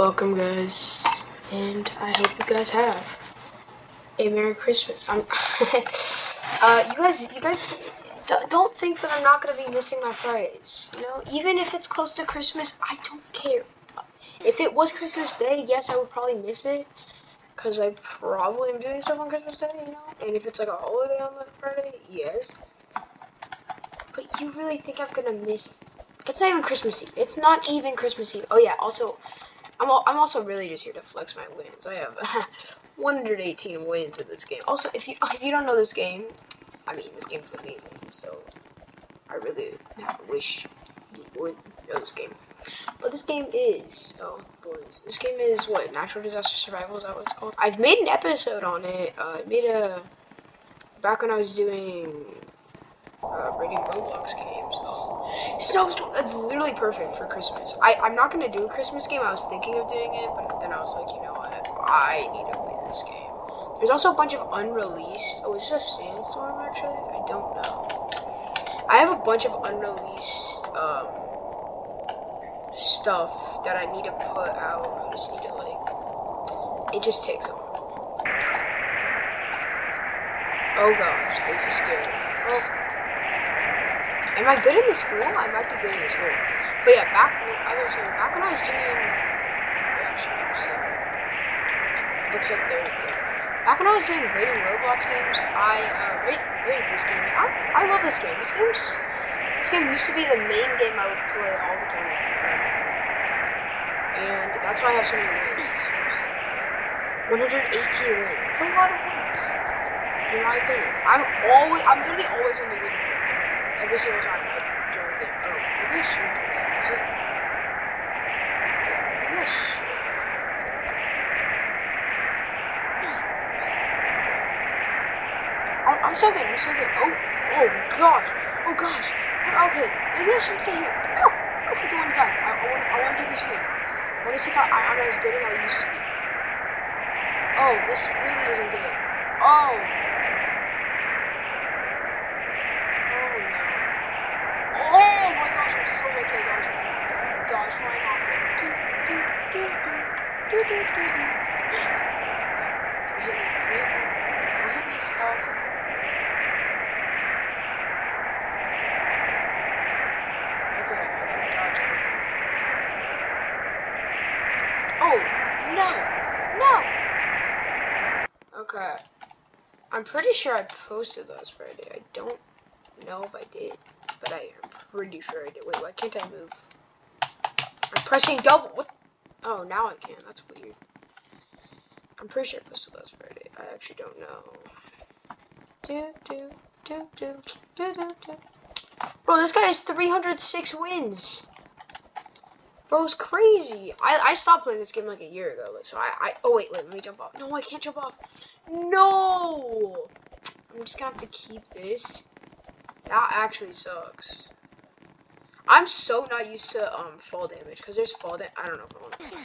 Welcome, guys, and I hope you guys have a Merry Christmas. I'm, uh, you guys, you guys don't think that I'm not gonna be missing my Fridays. You know, even if it's close to Christmas, I don't care. If it was Christmas Day, yes, I would probably miss it, cause I probably am doing stuff on Christmas Day. You know, and if it's like a holiday on that Friday, yes. But you really think I'm gonna miss? It? It's not even Christmas Eve. It's not even Christmas Eve. Oh yeah. Also, I'm, I'm also really just here to flex my wins. I have 118 wins in this game. Also, if you if you don't know this game, I mean this game is amazing. So I really wish you would know this game. But this game is oh boys, this game is what natural disaster survival is that what it's called? I've made an episode on it. Uh, I made a back when I was doing uh, rating Roblox games. Oh, Snowstorm. That's literally perfect for Christmas. I I'm not gonna do a Christmas game. I was thinking of doing it, but then I was like, you know what? I need to win this game. There's also a bunch of unreleased. Oh, is this a sandstorm? Actually, I don't know. I have a bunch of unreleased um, stuff that I need to put out. I just need to like. It just takes a while. Oh gosh, this is scary. Oh. Am I good in the school? I might be good in the school. But yeah, back as I was saying, back when I was doing actually so looks like they're yeah. Back when I was doing rating Roblox games, I uh, rate, rated this game. I, I love this game. This game's this game used to be the main game I would play all the time. And that's why I have so many wins. 118 wins. It's a lot of wins. In my opinion. I'm always I'm literally always on the leaderboard every single time I join the game. Oh, maybe I shouldn't do that. Is it? Maybe I should. I'm, I'm so good. I'm so good. Oh, oh gosh. Oh gosh. Oh, okay, maybe I shouldn't stay here. No, no, I don't want to die. I, I want, I want to get this win. I want to see if I, I'm as good as I used to be. Oh, this really isn't good. Oh. I'm so much I dodge dodge flying objects. Do, do, do, do, do, do, do, do. Don't hit me, don't hit me. Don't hit me, stuff. Okay, I gotta dodge it. Oh, no! No! Okay. I'm pretty sure I posted those Friday. I don't know if I did, but I pretty sure I did. Wait, why can't I move? I'm pressing double. What? Oh, now I can. That's weird. I'm pretty sure posted last Friday. I actually don't know. Do, do, do, do, do, do, do. Bro, this guy has 306 wins. Bro's crazy. I, I stopped playing this game like a year ago. Like, So I, I, oh wait, wait, let me jump off. No, I can't jump off. No! I'm just gonna have to keep this. That actually sucks. I'm so not used to um fall damage because there's fall damage. I don't know if I want to.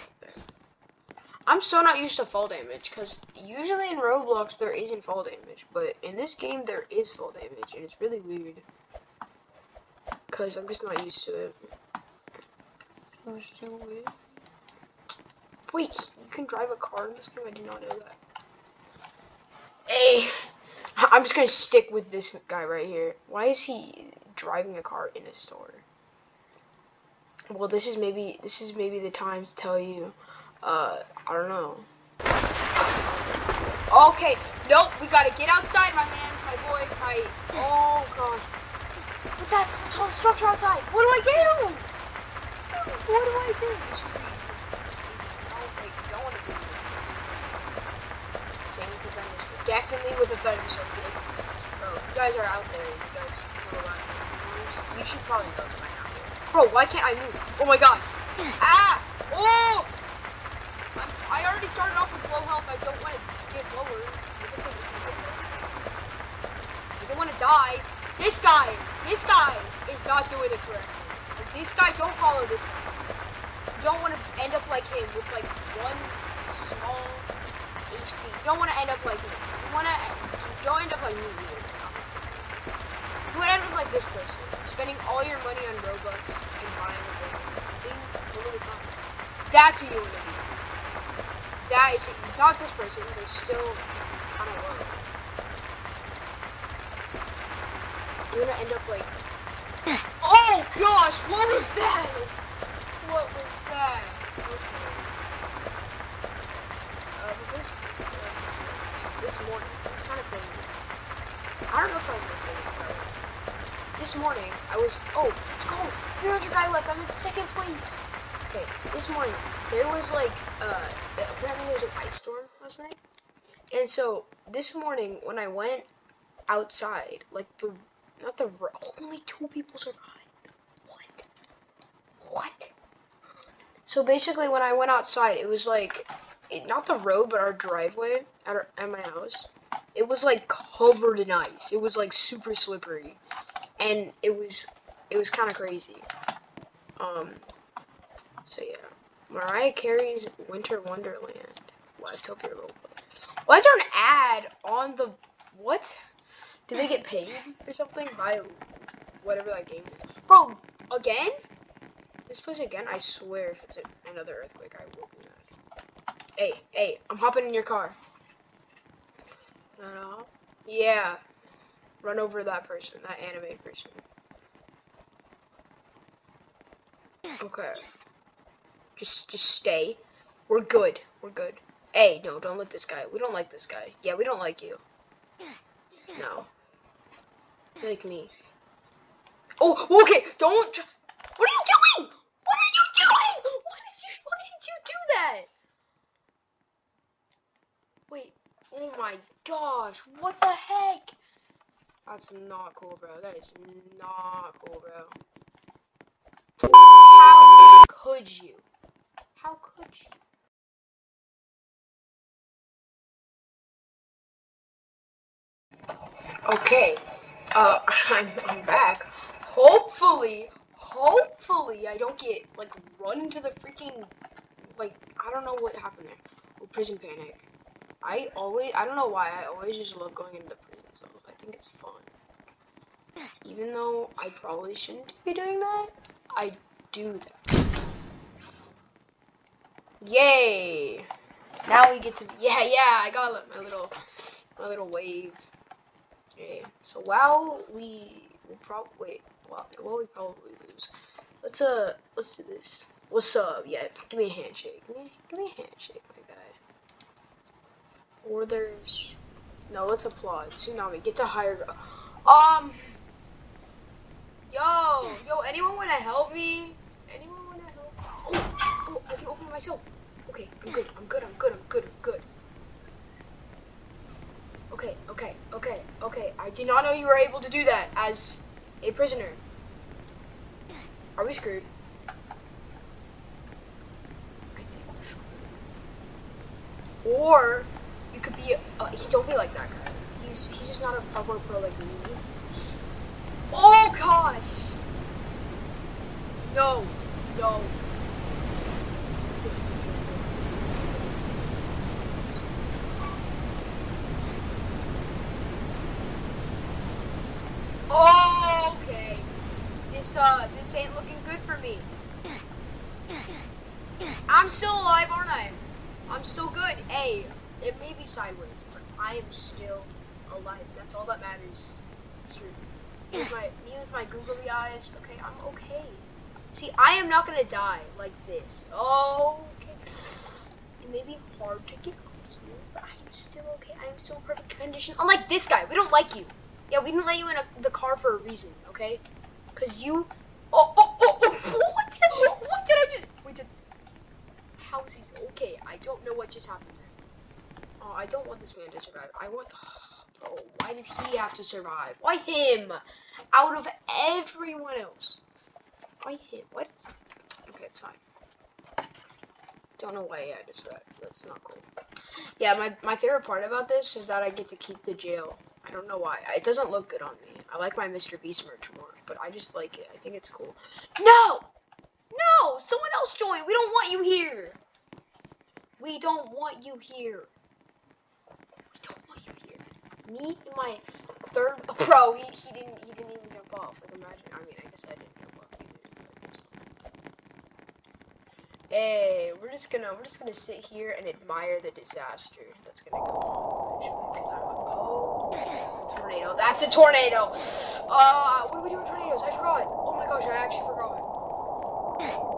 I'm so not used to fall damage because usually in Roblox there isn't fall damage, but in this game there is fall damage and it's really weird because I'm just not used to it. Wait, you can drive a car in this game? I did not know that. Hey, I'm just gonna stick with this guy right here. Why is he driving a car in a store? Well, this is maybe this is maybe the time to tell you. Uh, I don't know. Okay, nope. We gotta get outside, my man, my boy, my. Oh gosh. But that's a tall structure outside. What do I do? What do I do? These trees. To. Same with the Definitely with venom so big. Bro, if you guys are out there, you guys know about you should probably know this by now. Bro, why can't I move? Oh my god. Ah! Oh! I'm, i already started off with low health. I don't want to get lower. I guess I. I don't want to die. This guy, this guy is not doing it correctly. this guy, don't follow this guy. You don't want to end up like him with like one small HP. You don't want to end up like him. You want to, don't end up like me either. You would end up like this person, spending all your money on Robux and buying a one of the top. That's who you want to be. that is not this person. They're still kind of low. You're gonna end up like. Oh gosh, what was that? What was that? Uh, this, uh, this morning, it was kind of crazy. I don't know if I was gonna say this, but. This morning, I was. Oh, let's go! 300 guy left. I'm in second place. Okay, this morning there was like uh apparently there was an ice storm last night, and so this morning when I went outside, like the not the only two people survived. What? What? So basically, when I went outside, it was like it, not the road, but our driveway at, our, at my house. It was like covered in ice. It was like super slippery, and it was it was kind of crazy. Um. So yeah, Mariah Carey's Winter Wonderland. Roleplay. Why is there an ad on the what? Do they get paid or something by whatever that game is? Bro, again? This place again? I swear if it's a, another earthquake, I will be mad. Hey, hey, I'm hopping in your car. No, no. Yeah. Run over that person, that anime person. Okay. Just, just stay. We're good. We're good. Hey, no, don't let this guy. We don't like this guy. Yeah, we don't like you. No. Like me. Oh, okay. Don't. What are you doing? What are you doing? Why did you? Why did you do that? Wait. Oh my gosh. What the heck? That's not cool, bro. That is not cool, bro. How could you? How could you? Okay, uh, I'm, I'm back. Hopefully, hopefully I don't get, like, run into the freaking, like, I don't know what happened there. Oh, prison panic. I always, I don't know why, I always just love going into the prison think it's fun. Even though I probably shouldn't be doing that, I do that. Yay! Now we get to, yeah, yeah, I got my little, my little wave. Okay, so while we will probably wait, well, we probably lose. Let's uh, let's do this. What's up? Yeah, give me a handshake. Give me, give me a handshake, my guy. Or there's, no, let's applaud. Tsunami, get to higher. Um, yo, yo, anyone wanna help me? Anyone wanna help? Oh, oh, I can open it myself. Okay, I'm good. I'm good. I'm good. I'm good. I'm good. Okay, okay, okay, okay. I did not know you were able to do that as a prisoner. Are we screwed? Or could be. Uh, he don't be like that guy. He's he's just not a proper pro like me. Oh gosh. No, no. Oh, okay. This uh, this ain't looking good for me. I'm still alive, aren't I? I'm still good. Hey, it may be sideways, but I am still alive. That's all that matters. Me with my me with my googly eyes. Okay, I'm okay. See, I am not gonna die like this. Oh, okay. It may be hard to get here, but I'm still okay. I am still in perfect condition. Unlike this guy, we don't like you. Yeah, we didn't let you in a, the car for a reason, okay? Cause you. Oh, oh, oh, oh! What did, what did I just? Wait, did. How is he? Okay, I don't know what just happened. Oh, I don't want this man to survive. I want. Oh, why did he have to survive? Why him? Out of everyone else. Why him? What? Okay, it's fine. Don't know why I to. That's not cool. Yeah, my, my favorite part about this is that I get to keep the jail. I don't know why. It doesn't look good on me. I like my Mr. Beast merch more, but I just like it. I think it's cool. No! No! Someone else join! We don't want you here! We don't want you here. We don't want you here. Me and my third bro, he, he didn't he didn't even jump off. Like imagine I mean I guess I didn't jump off either, it's. Hey, We're just gonna we're just gonna sit here and admire the disaster that's gonna I'm- oh, that's a tornado. That's a tornado. Uh, what do we do in tornadoes? I forgot. Oh my gosh, I actually forgot.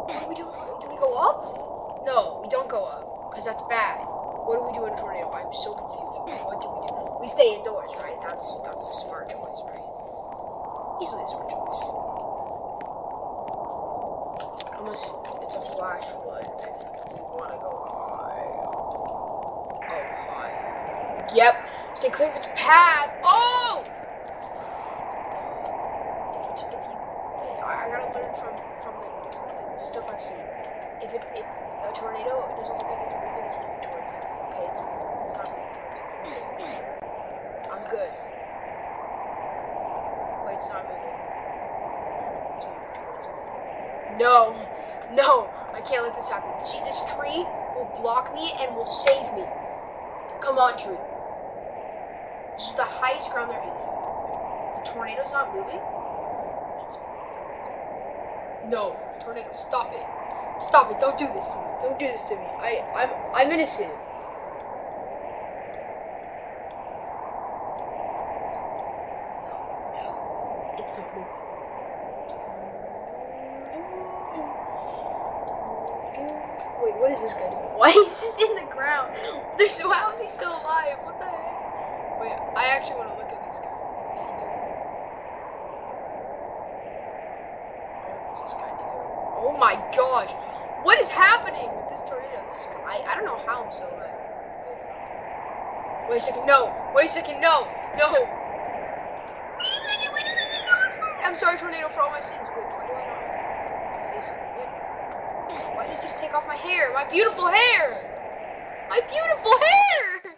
What do we do? Do we go up? No, we don't go up because that's bad. What do we do in a tornado? I'm so confused. What do we do? We stay indoors, right? That's that's a smart choice, right? Easily a smart choice. Unless it's a flash flood. Want to go high. Oh, high. Yep. Stay clear of its path. Oh! If, if you, I, I gotta learn from from the, the stuff I've seen. If it if a tornado doesn't look like it's moving, it's moving towards you. Okay, it's moving. It's not moving towards you. Okay. I'm good. Wait, it's not moving. It's moving towards me. No, no, I can't let this happen. See, this tree will block me and will save me. Come on, tree. This is the highest ground there is. The tornado's not moving. It's moving towards me. No, tornado, stop it. Stop it. Don't do this to me. Don't do this to me. I, I'm, I'm innocent. No, it's not moving. Wait, what is this guy doing? Why he's just in the ground? There's how is he still alive? What the heck? Wait, I actually want to look at this guy. What is he doing? Oh, there's this guy too. Oh my gosh! What is happening with this tornado? This is, I, I don't know how I'm so uh, alive. Moving. Wait a second, no! Wait a second, no! No! Wait a second, wait a second, no, I'm sorry! I'm sorry, tornado, for all my sins. Wait, why do I not have my face in Wait. Why did you just take off my hair? My beautiful hair! My beautiful hair!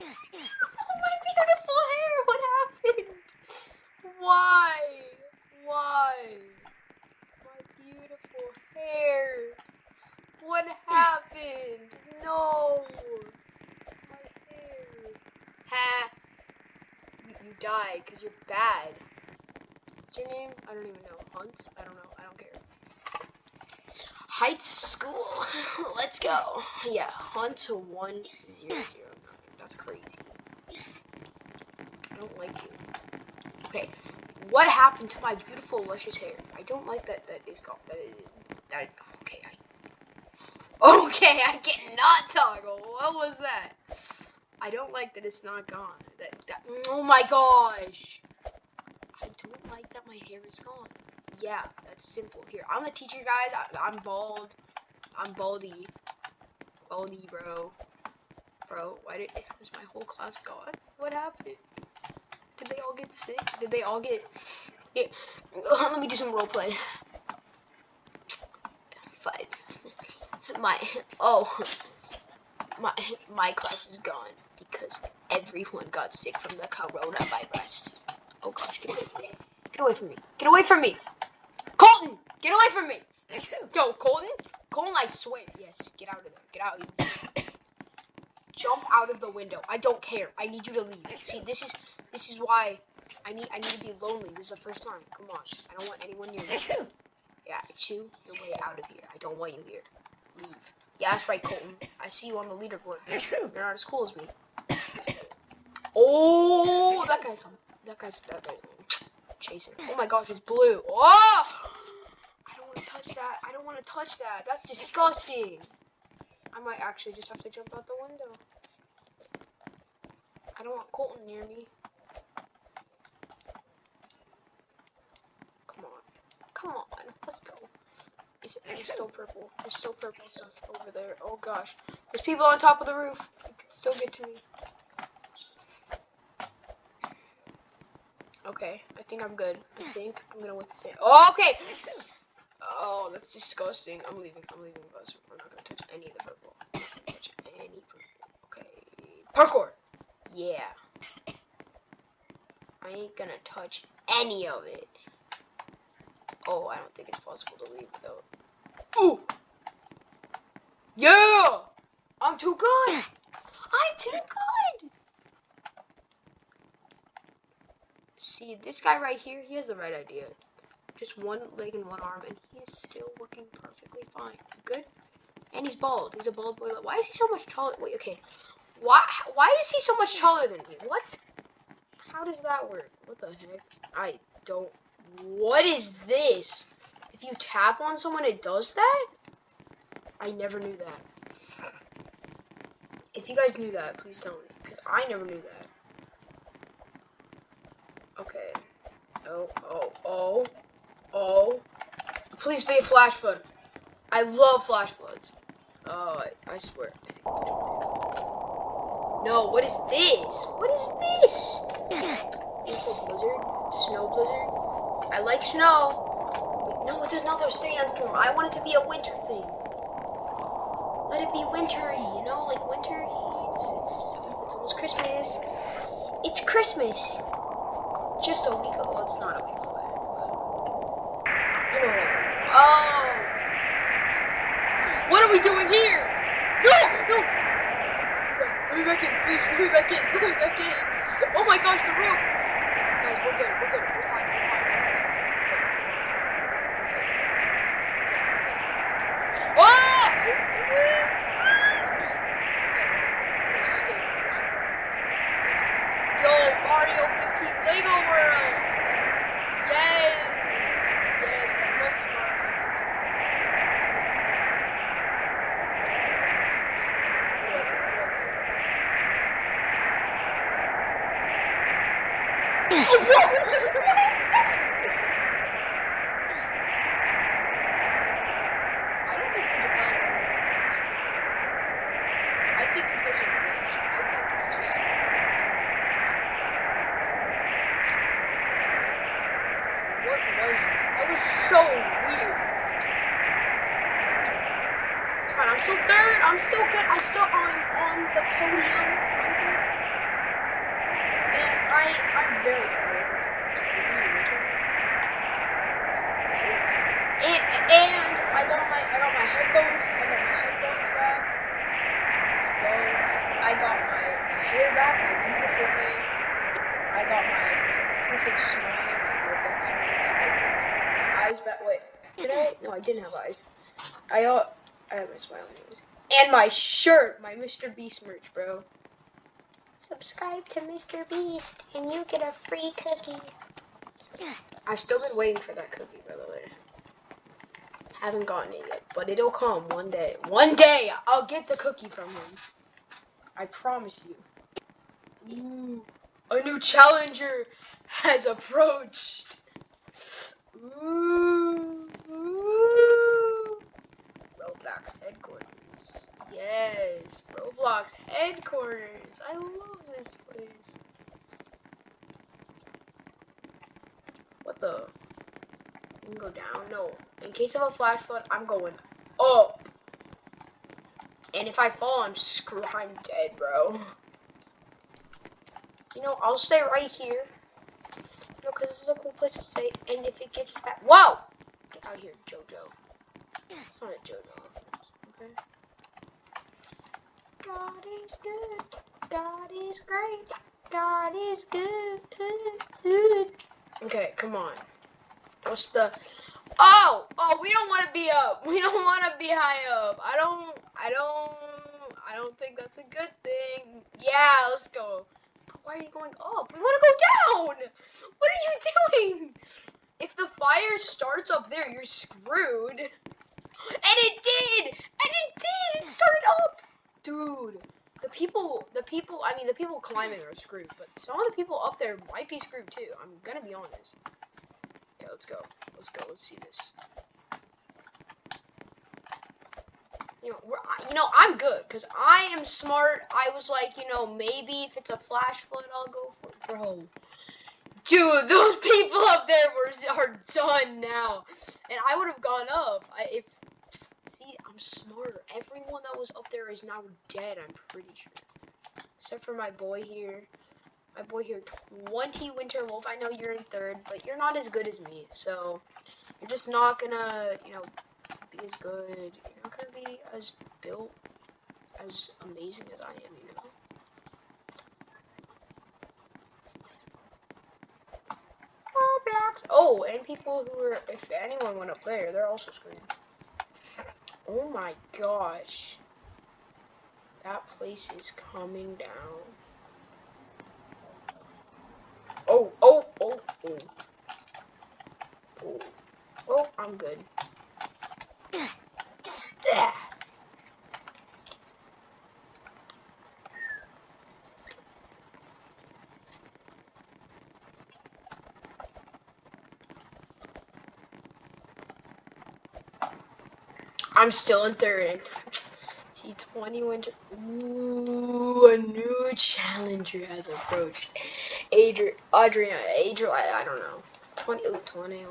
my beautiful hair! What happened? Why? Why? My beautiful hair! What happened? No! My hair. Ha! You, you died because you're bad. What's your name? I don't even know. Hunt? I don't know. I don't care. Heights School. Let's go. Yeah, Hunt one zero zero nine. That's crazy. I don't like you. Okay, what happened to my beautiful luscious hair? I don't like that. That is gone. That is that. Okay, I. Okay, I cannot toggle. What was that? I don't like that it's not gone. Oh my gosh. I don't like that my hair is gone. Yeah, that's simple. Here, I'm the teacher, guys. I, I'm bald. I'm baldy. Baldy, bro. Bro, why did is my whole class gone? What happened? Did they all get sick? Did they all get? Yeah. Let me do some role play. Five. My oh, my my class is gone because everyone got sick from the coronavirus. Oh gosh, get away from me! Get away from me! Get away from me! Colton, get away from me! Yo, Colton, Colton, I swear, yes, get out of there, get out. you- Jump out of the window. I don't care. I need you to leave. See, this is this is why I need I need to be lonely. This is the first time. Come on, I don't want anyone near me. Yeah, chew your way out of here. I don't want you here. Leave. Yeah, that's right, Colton. I see you on the leaderboard. You're not as cool as me. Oh, that guy's that guy's that guy's chasing. Oh my gosh, it's blue. Oh! I don't want to touch that. I don't want to touch that. That's disgusting. I might actually just have to jump out the window. I don't want Colton near me. Come on. Come on. Let's go. It's, it's still purple. There's still purple stuff over there. Oh gosh. There's people on top of the roof. You can still get to me. Okay, I think I'm good. I think I'm gonna withstand. Oh, okay. Oh, that's disgusting. I'm leaving. I'm leaving the bus. We're not gonna touch any of the purple. Touch any purple. Okay. Parkour. Yeah. I ain't gonna touch any of it. Oh, I don't think it's possible to leave without. Ooh. Yeah. I'm too good. I'm too good. See, this guy right here, he has the right idea. Just one leg and one arm, and he's still working perfectly fine. Good? And he's bald. He's a bald boy. Why is he so much taller? Wait, okay. Why why is he so much taller than me? What? How does that work? What the heck? I don't what is this? If you tap on someone it does that? I never knew that. If you guys knew that, please tell me. Because I never knew that. Okay. Oh, oh, oh, oh. Please be a flash flood. I love flash floods. Oh, I, I swear. No, what is this? What is this? Is a blizzard? Snow blizzard? I like snow. No, it's another sandstorm. I want it to be a winter thing. Let it be wintry, you know, like winter. It's it's it's almost Christmas. It's Christmas. Just a week ago. Well, it's not a week away. But you know what? Oh. What are we doing here? No, no. Let me back in, please. Let me back in. Let me back in. Oh my gosh, the roof. Guys, we're good. We're good. We're fine. We're fine. It's fine. We're good. We're good. Ah! Let's escape. Let's Yo, Mario 15 Lego World. Yes. Yes, I love you, Mario 15. I don't think the developer knows. I think if there's a glitch, I think it's just. What was that? That was so weird. It's fine. I'm still third. I'm still good. I still I'm on the podium. I'm good. And I I'm very far over. And, and I got my I got my headphones. I got my headphones back. Let's go. I got my, my hair back, my beautiful hair. I got my, my perfect smile, my perfect smile. My eyes back. Wait, did I? Didn't have eyes. I uh, I had my smile anyways. And my shirt, my Mr. Beast merch, bro. Subscribe to Mr. Beast, and you get a free cookie. I've still been waiting for that cookie, by the way. Haven't gotten it yet, but it'll come one day. One day, I'll get the cookie from him. I promise you. Ooh, a new challenger has approached. Ooh. Roblox headquarters. Yes, Roblox headquarters. I love this place. What the? You can go down. No. In case of a flash flood, I'm going up. And if I fall, I'm screwed. I'm dead, bro. You know, I'll stay right here. You know, because this is a cool place to stay. And if it gets bad. Whoa! Get out of here, JoJo. It's not a JoJo okay? God is good. God is great. God is good. good. Okay, come on. What's the Oh, oh, we don't want to be up. We don't want to be high up. I don't, I don't, I don't think that's a good thing. Yeah, let's go. Why are you going up? We want to go down. What are you doing? If the fire starts up there, you're screwed. And it did. And it did. It started up. Dude, the people, the people, I mean, the people climbing are screwed. But some of the people up there might be screwed too. I'm to be honest. Yeah, let's go. Let's go. Let's see this. You know, you know, I'm good because I am smart. I was like, you know, maybe if it's a flash flood, I'll go for it. Bro, dude, those people up there were are done now, and I would have gone up. I, if see, I'm smarter. Everyone that was up there is now dead. I'm pretty sure, except for my boy here my boy here, 20 Winter Wolf. I know you're in third, but you're not as good as me. So you're just not gonna, you know, be as good. You're not gonna be as built, as amazing as I am, you know. Oh, blocks. Oh, and people who are, if anyone went up there, they're also screwed. Oh my gosh. That place is coming down. Oh, oh, oh, oh. Oh, oh I'm good. I'm still in third. T20. Ooh, a new challenger has approached. Adrian, Adrian, Adrian, I, I don't know. 20, ooh, 21.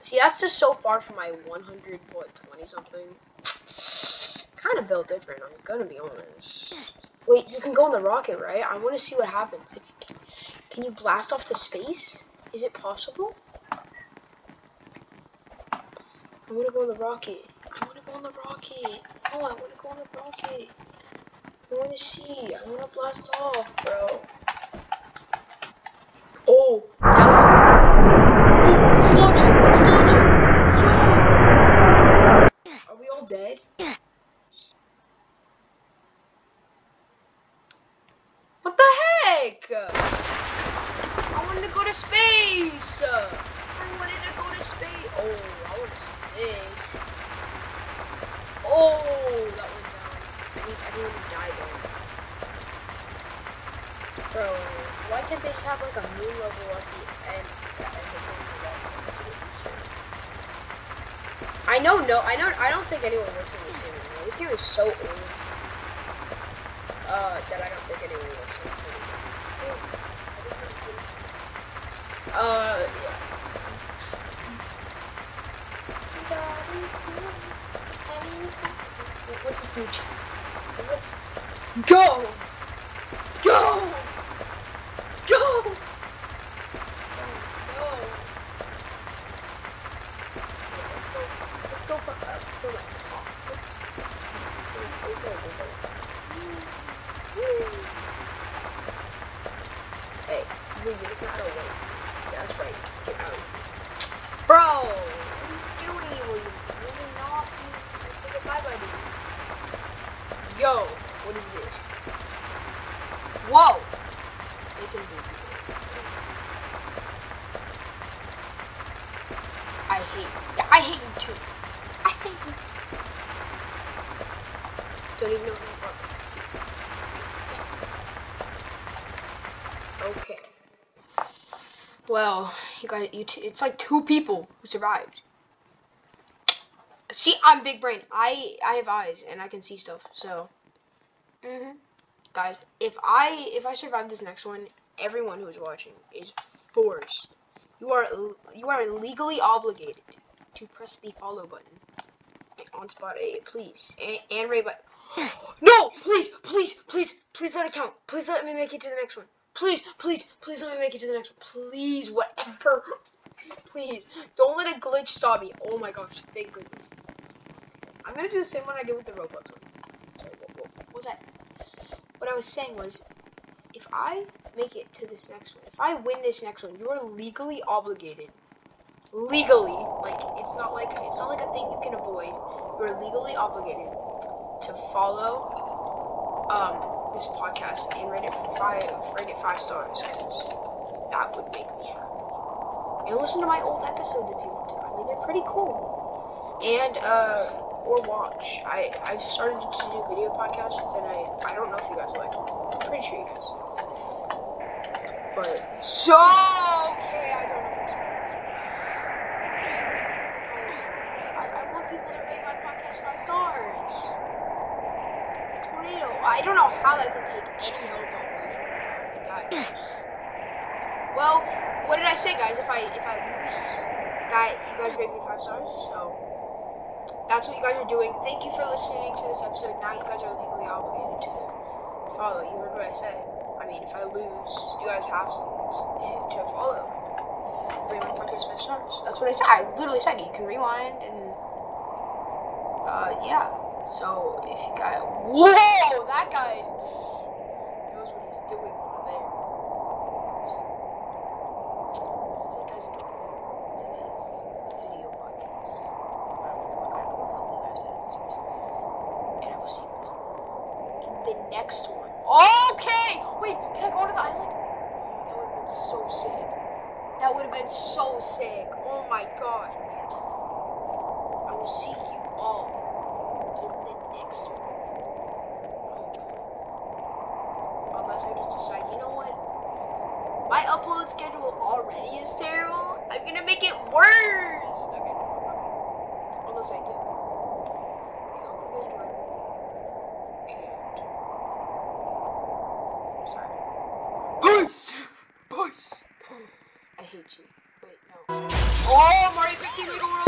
See, that's just so far from my 100, what, 20 something. Kind of built different, I'm gonna be honest. Wait, you can go on the rocket, right? I want to see what happens. If, can you blast off to space? Is it possible? I want to go on the rocket. I want to go on the rocket. Oh, I want to go on the rocket. I want to see. I want to blast off, bro. Oh, oh, it's launching. It's launching. Are we all dead? What the heck? I wanted to go to space. I wanted to go to space. Oh, I want to see this. Oh, that went down. I need everyone to die though. Bro, why can't they just have like a moon level at the end? I know, no, I know, I don't think anyone works in this game anymore. This game is so old. Uh, that I don't think anyone works in it anymore. Still, uh, yeah. What's this new challenge? Let's go! Go! Go! Go. Let's go for uh, for my top. Let's let's see. So go go go go. Woo. Hey, you you got away. That's right. Get out. Bro, you doing, evil? You really not. You buddy. Yo, what is this? Whoa! It can be. I hate yeah, I hate you too. I hate you. Don't even know you are. Okay. Well, you guys, you it's like two people who survived. See, I'm big brain. I I have eyes and I can see stuff. So, hmm guys, if I if I survive this next one, everyone who is watching is forced. You are you are legally obligated to press the follow button on Spotify, please, and, and Ray but No, please, please, please, please let it count. Please let me make it to the next one. Please, please, please let me make it to the next one. Please, whatever. Please, don't let a glitch stop me. Oh my gosh, thank goodness. I'm gonna do the same one I did with the Roblox one. Sorry, what, what, what was that? What I was saying was, if I make it to this next one, if I win this next one, you are legally obligated. Legally, like it's not like it's not like a thing you can avoid. You are legally obligated to follow um, this podcast and rate it five, rate it five stars, because that would make me happy. And listen to my old episodes if you want to. I mean, they're pretty cool. And uh, or watch. I I've started to do video podcasts, and I I don't know if you guys like them. I'm pretty sure you guys. But so okay, I don't know if I, I want people to rate my podcast five stars. Tornado. I don't know how that can take any help away from that. Well, what did I say, guys? If I if I lose, that you guys rate me five stars. That's what you guys are doing. Thank you for listening to this episode. Now you guys are legally obligated to follow. You heard what I said. I mean, if I lose, you guys have to, to follow. My podcast five stars. That's what I said. I literally said you can rewind and uh yeah. So if you guys, whoa, that guy Oh, I'm already 15 legal